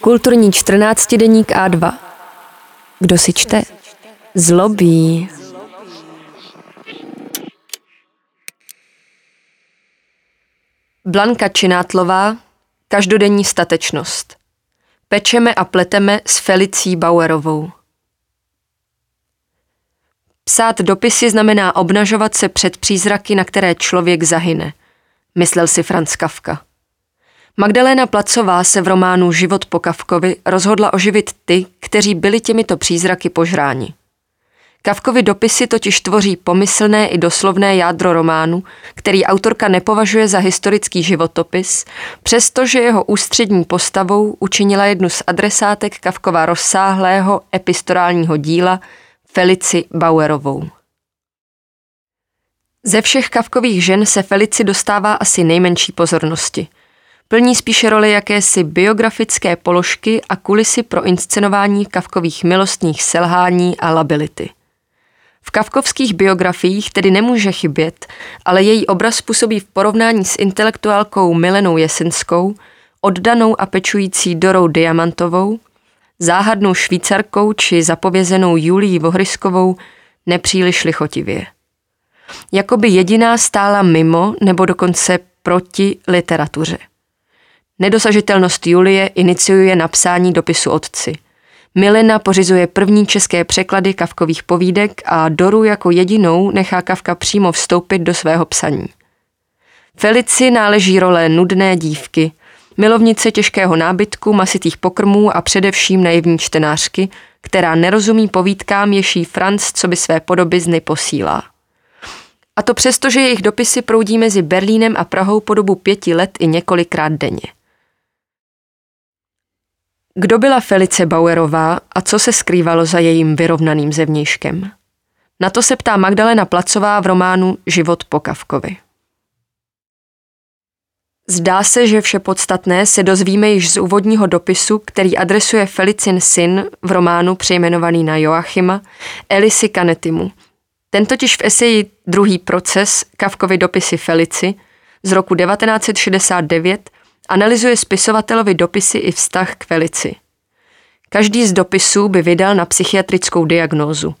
Kulturní 14 deník A2. Kdo si čte? Zlobí. Blanka Činátlová, každodenní statečnost. Pečeme a pleteme s Felicí Bauerovou. Psát dopisy znamená obnažovat se před přízraky, na které člověk zahyne, myslel si Franz Kafka. Magdalena Placová se v románu Život po Kavkovi rozhodla oživit ty, kteří byli těmito přízraky požráni. Kavkovi dopisy totiž tvoří pomyslné i doslovné jádro románu, který autorka nepovažuje za historický životopis, přestože jeho ústřední postavou učinila jednu z adresátek Kavkova rozsáhlého epistolálního díla Felici Bauerovou. Ze všech Kavkových žen se Felici dostává asi nejmenší pozornosti – Plní spíše roli jakési biografické položky a kulisy pro inscenování kavkových milostních selhání a lability. V kavkovských biografiích tedy nemůže chybět, ale její obraz působí v porovnání s intelektuálkou Milenou Jesenskou, oddanou a pečující Dorou Diamantovou, záhadnou švýcarkou či zapovězenou Julií Vohryskovou nepříliš lichotivě. Jakoby jediná stála mimo nebo dokonce proti literatuře. Nedosažitelnost Julie iniciuje napsání dopisu otci. Milena pořizuje první české překlady Kavkových povídek a Doru jako jedinou nechá Kavka přímo vstoupit do svého psaní. Felici náleží role nudné dívky, milovnice těžkého nábytku, masitých pokrmů a především naivní čtenářky, která nerozumí povídkám, ješí Franz, co by své podoby zny posílá. A to přesto, že jejich dopisy proudí mezi Berlínem a Prahou po dobu pěti let i několikrát denně. Kdo byla Felice Bauerová a co se skrývalo za jejím vyrovnaným zevnějškem? Na to se ptá Magdalena Placová v románu Život po Kavkovi. Zdá se, že vše podstatné se dozvíme již z úvodního dopisu, který adresuje Felicin syn v románu přejmenovaný na Joachima, Elisi Kanetimu. Ten totiž v eseji Druhý proces, Kavkovi dopisy Felici z roku 1969 Analyzuje spisovatelovi dopisy i vztah k Felici. Každý z dopisů by vydal na psychiatrickou diagnózu.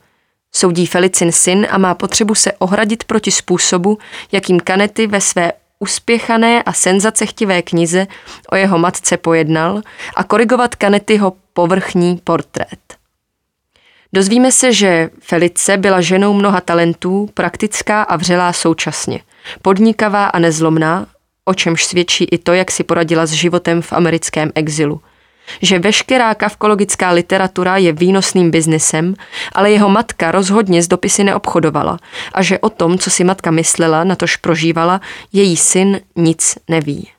Soudí Felicin syn a má potřebu se ohradit proti způsobu, jakým Kanety ve své uspěchané a senzacechtivé knize o jeho matce pojednal a korigovat Kanetyho povrchní portrét. Dozvíme se, že Felice byla ženou mnoha talentů, praktická a vřelá současně, podnikavá a nezlomná, o čemž svědčí i to, jak si poradila s životem v americkém exilu. Že veškerá kavkologická literatura je výnosným biznesem, ale jeho matka rozhodně z dopisy neobchodovala a že o tom, co si matka myslela, na tož prožívala, její syn nic neví.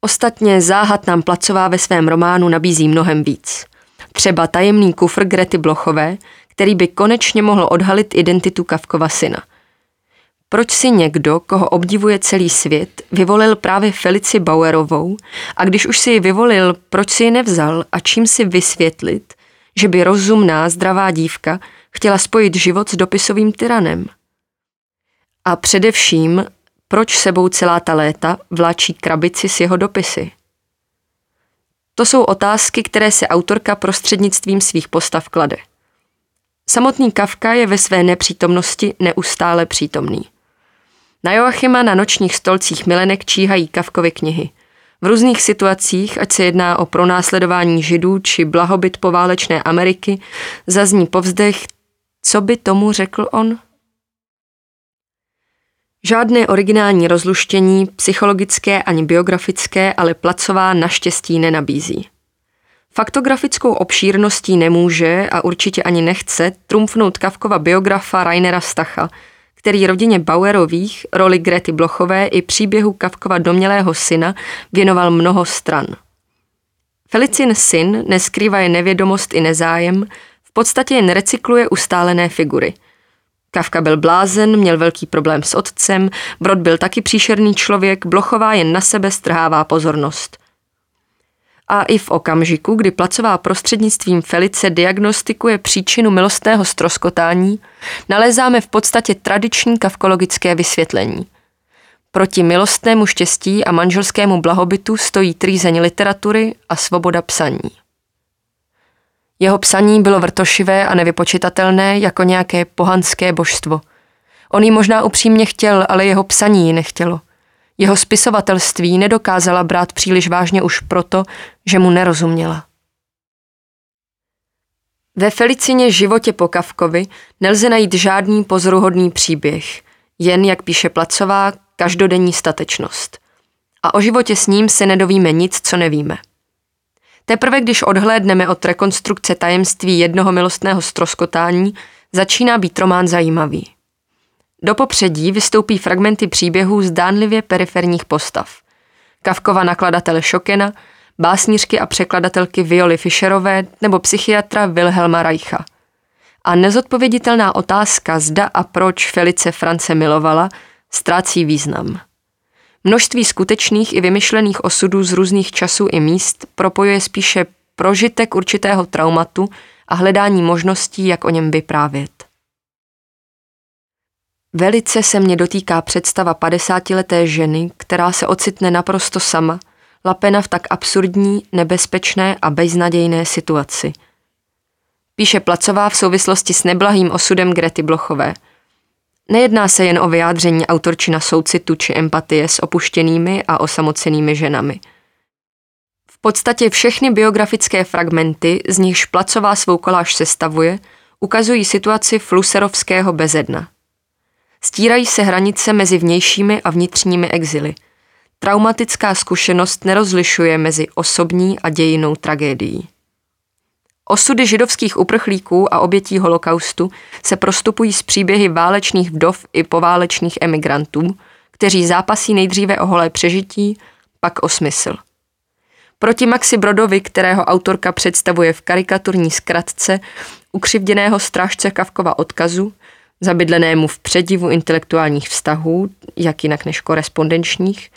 Ostatně záhad nám Placová ve svém románu nabízí mnohem víc. Třeba tajemný kufr Grety Blochové, který by konečně mohl odhalit identitu Kavkova syna – proč si někdo, koho obdivuje celý svět, vyvolil právě Felici Bauerovou a když už si ji vyvolil, proč si ji nevzal a čím si vysvětlit, že by rozumná, zdravá dívka chtěla spojit život s dopisovým tyranem? A především, proč sebou celá ta léta vláčí krabici s jeho dopisy? To jsou otázky, které se autorka prostřednictvím svých postav klade. Samotný Kafka je ve své nepřítomnosti neustále přítomný. Na Joachima na nočních stolcích milenek číhají Kavkovy knihy. V různých situacích, ať se jedná o pronásledování židů či blahobyt poválečné Ameriky, zazní povzdech, co by tomu řekl on? Žádné originální rozluštění, psychologické ani biografické, ale Placová naštěstí nenabízí. Faktografickou obšírností nemůže a určitě ani nechce trumfnout Kavkova biografa Rainera Stacha – který rodině Bauerových, roli Grety Blochové i příběhu Kavkova domělého syna věnoval mnoho stran. Felicin syn neskrývá je nevědomost i nezájem, v podstatě jen recykluje ustálené figury. Kavka byl blázen, měl velký problém s otcem, Brod byl taky příšerný člověk, Blochová jen na sebe strhává pozornost – a i v okamžiku, kdy Placová prostřednictvím Felice diagnostikuje příčinu milostného stroskotání, nalezáme v podstatě tradiční kavkologické vysvětlení. Proti milostnému štěstí a manželskému blahobytu stojí trýzeň literatury a svoboda psaní. Jeho psaní bylo vrtošivé a nevypočitatelné jako nějaké pohanské božstvo. On ji možná upřímně chtěl, ale jeho psaní ji nechtělo. Jeho spisovatelství nedokázala brát příliš vážně už proto, že mu nerozuměla. Ve Felicině životě po Kavkovi nelze najít žádný pozoruhodný příběh, jen, jak píše Placová, každodenní statečnost. A o životě s ním se nedovíme nic, co nevíme. Teprve když odhlédneme od rekonstrukce tajemství jednoho milostného stroskotání, začíná být román zajímavý. Do popředí vystoupí fragmenty příběhů zdánlivě periferních postav. Kavkova nakladatele Šokena, básnířky a překladatelky Violi Fischerové nebo psychiatra Wilhelma Reicha. A nezodpověditelná otázka, zda a proč Felice France milovala, ztrácí význam. Množství skutečných i vymyšlených osudů z různých časů i míst propojuje spíše prožitek určitého traumatu a hledání možností, jak o něm vyprávět. Velice se mě dotýká představa padesátileté ženy, která se ocitne naprosto sama, lapena v tak absurdní, nebezpečné a beznadějné situaci. Píše Placová v souvislosti s neblahým osudem Grety Blochové – Nejedná se jen o vyjádření autorčina soucitu či empatie s opuštěnými a osamocenými ženami. V podstatě všechny biografické fragmenty, z nichž Placová svou koláž sestavuje, ukazují situaci fluserovského bezedna. Stírají se hranice mezi vnějšími a vnitřními exily. Traumatická zkušenost nerozlišuje mezi osobní a dějinou tragédií. Osudy židovských uprchlíků a obětí holokaustu se prostupují z příběhy válečných vdov i poválečných emigrantů, kteří zápasí nejdříve o holé přežití, pak o smysl. Proti Maxi Brodovi, kterého autorka představuje v karikaturní zkratce ukřivděného strážce Kavkova odkazu, zabydlenému v předivu intelektuálních vztahů, jak jinak než korespondenčních,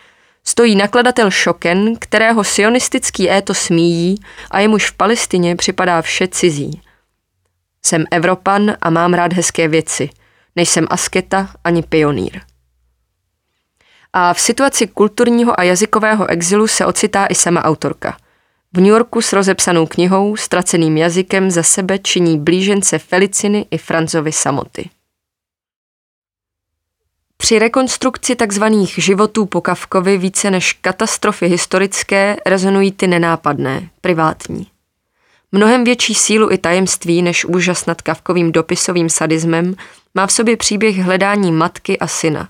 stojí nakladatel Šoken, kterého sionistický éto smíjí a jemuž v Palestině připadá vše cizí. Jsem Evropan a mám rád hezké věci. Nejsem asketa ani pionýr. A v situaci kulturního a jazykového exilu se ocitá i sama autorka. V New Yorku s rozepsanou knihou, ztraceným jazykem za sebe činí blížence Feliciny i Franzovi samoty. Při rekonstrukci tzv. životů po Kavkovi více než katastrofy historické rezonují ty nenápadné, privátní. Mnohem větší sílu i tajemství než úžas nad Kavkovým dopisovým sadismem má v sobě příběh hledání matky a syna.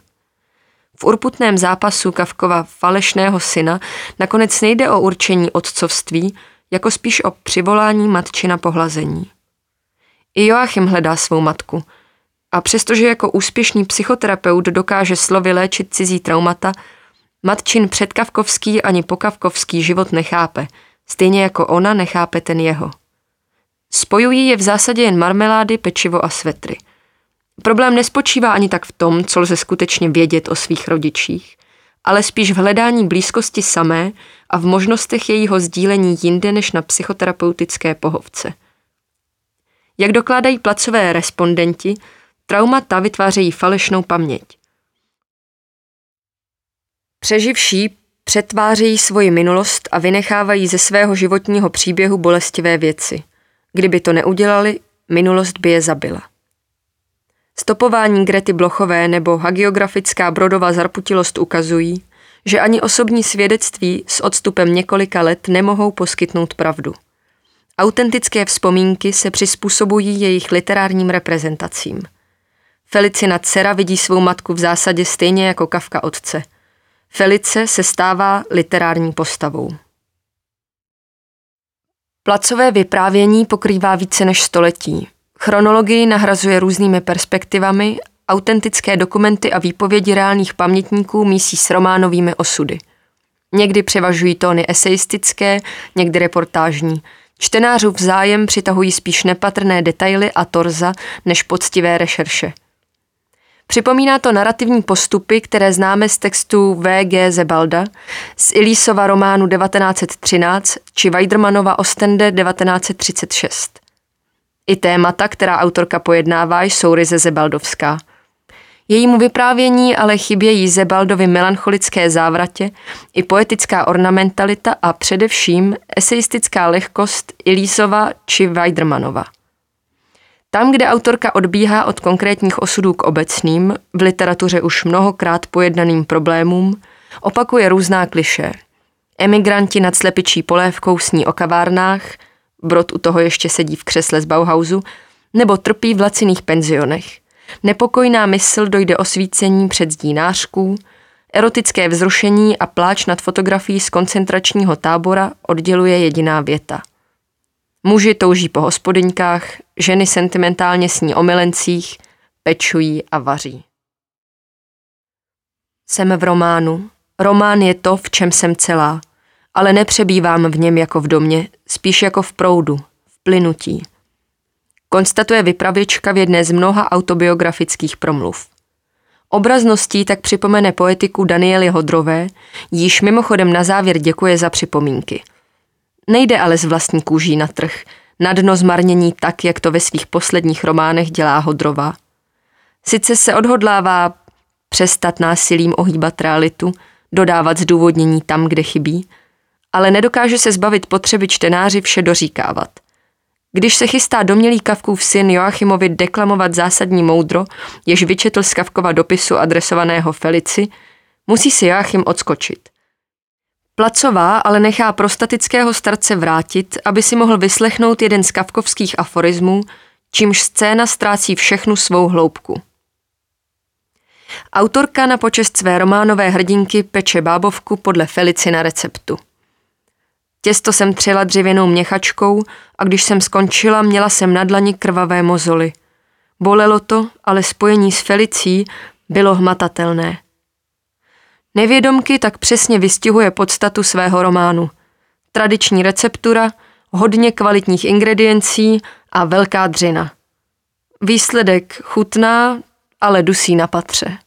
V urputném zápasu Kavkova falešného syna nakonec nejde o určení otcovství, jako spíš o přivolání matči na pohlazení. I Joachim hledá svou matku – a přestože jako úspěšný psychoterapeut dokáže slovy léčit cizí traumata, matčin předkavkovský ani pokavkovský život nechápe, stejně jako ona nechápe ten jeho. Spojují je v zásadě jen marmelády, pečivo a svetry. Problém nespočívá ani tak v tom, co lze skutečně vědět o svých rodičích, ale spíš v hledání blízkosti samé a v možnostech jejího sdílení jinde než na psychoterapeutické pohovce. Jak dokládají placové respondenti, Traumata vytvářejí falešnou paměť. Přeživší přetvářejí svoji minulost a vynechávají ze svého životního příběhu bolestivé věci. Kdyby to neudělali, minulost by je zabila. Stopování Grety Blochové nebo hagiografická Brodova zarputilost ukazují, že ani osobní svědectví s odstupem několika let nemohou poskytnout pravdu. Autentické vzpomínky se přizpůsobují jejich literárním reprezentacím – Felicina dcera vidí svou matku v zásadě stejně jako Kavka otce. Felice se stává literární postavou. Placové vyprávění pokrývá více než století. Chronologii nahrazuje různými perspektivami, autentické dokumenty a výpovědi reálných pamětníků mísí s románovými osudy. Někdy převažují tóny eseistické, někdy reportážní. Čtenářův zájem přitahují spíš nepatrné detaily a torza než poctivé rešerše. Připomíná to narrativní postupy, které známe z textu V.G. Zebalda, z Ilísova románu 1913 či Weidermanova Ostende 1936. I témata, která autorka pojednává, jsou ryze zebaldovská. Jejímu vyprávění ale chybějí Zebaldovi melancholické závratě i poetická ornamentalita a především eseistická lehkost Ilísova či Weidermanova. Tam, kde autorka odbíhá od konkrétních osudů k obecným, v literatuře už mnohokrát pojednaným problémům, opakuje různá kliše. Emigranti nad slepičí polévkou sní o kavárnách, Brod u toho ještě sedí v křesle z Bauhausu, nebo trpí v laciných penzionech. Nepokojná mysl dojde osvícení před zdí nářků, erotické vzrušení a pláč nad fotografií z koncentračního tábora odděluje jediná věta. Muži touží po hospodyňkách, ženy sentimentálně sní o milencích, pečují a vaří. Jsem v románu. Román je to, v čem jsem celá, ale nepřebývám v něm jako v domě, spíš jako v proudu, v plynutí konstatuje vypravěčka v jedné z mnoha autobiografických promluv. Obrazností tak připomene poetiku Daniely Hodrové, již mimochodem na závěr děkuje za připomínky. Nejde ale z vlastní kůží na trh, na dno zmarnění tak, jak to ve svých posledních románech dělá Hodrová. Sice se odhodlává přestat násilím ohýbat realitu, dodávat zdůvodnění tam, kde chybí, ale nedokáže se zbavit potřeby čtenáři vše doříkávat – když se chystá domělý Kavkův syn Joachimovi deklamovat zásadní moudro, jež vyčetl z Kavkova dopisu adresovaného Felici, musí si Joachim odskočit. Placová ale nechá prostatického starce vrátit, aby si mohl vyslechnout jeden z kavkovských aforismů, čímž scéna ztrácí všechnu svou hloubku. Autorka na počest své románové hrdinky peče bábovku podle Felicina receptu. Těsto jsem třela dřevěnou měchačkou a když jsem skončila, měla jsem na dlani krvavé mozoly. Bolelo to, ale spojení s Felicí bylo hmatatelné. Nevědomky tak přesně vystihuje podstatu svého románu. Tradiční receptura, hodně kvalitních ingrediencí a velká dřina. Výsledek chutná, ale dusí na patře.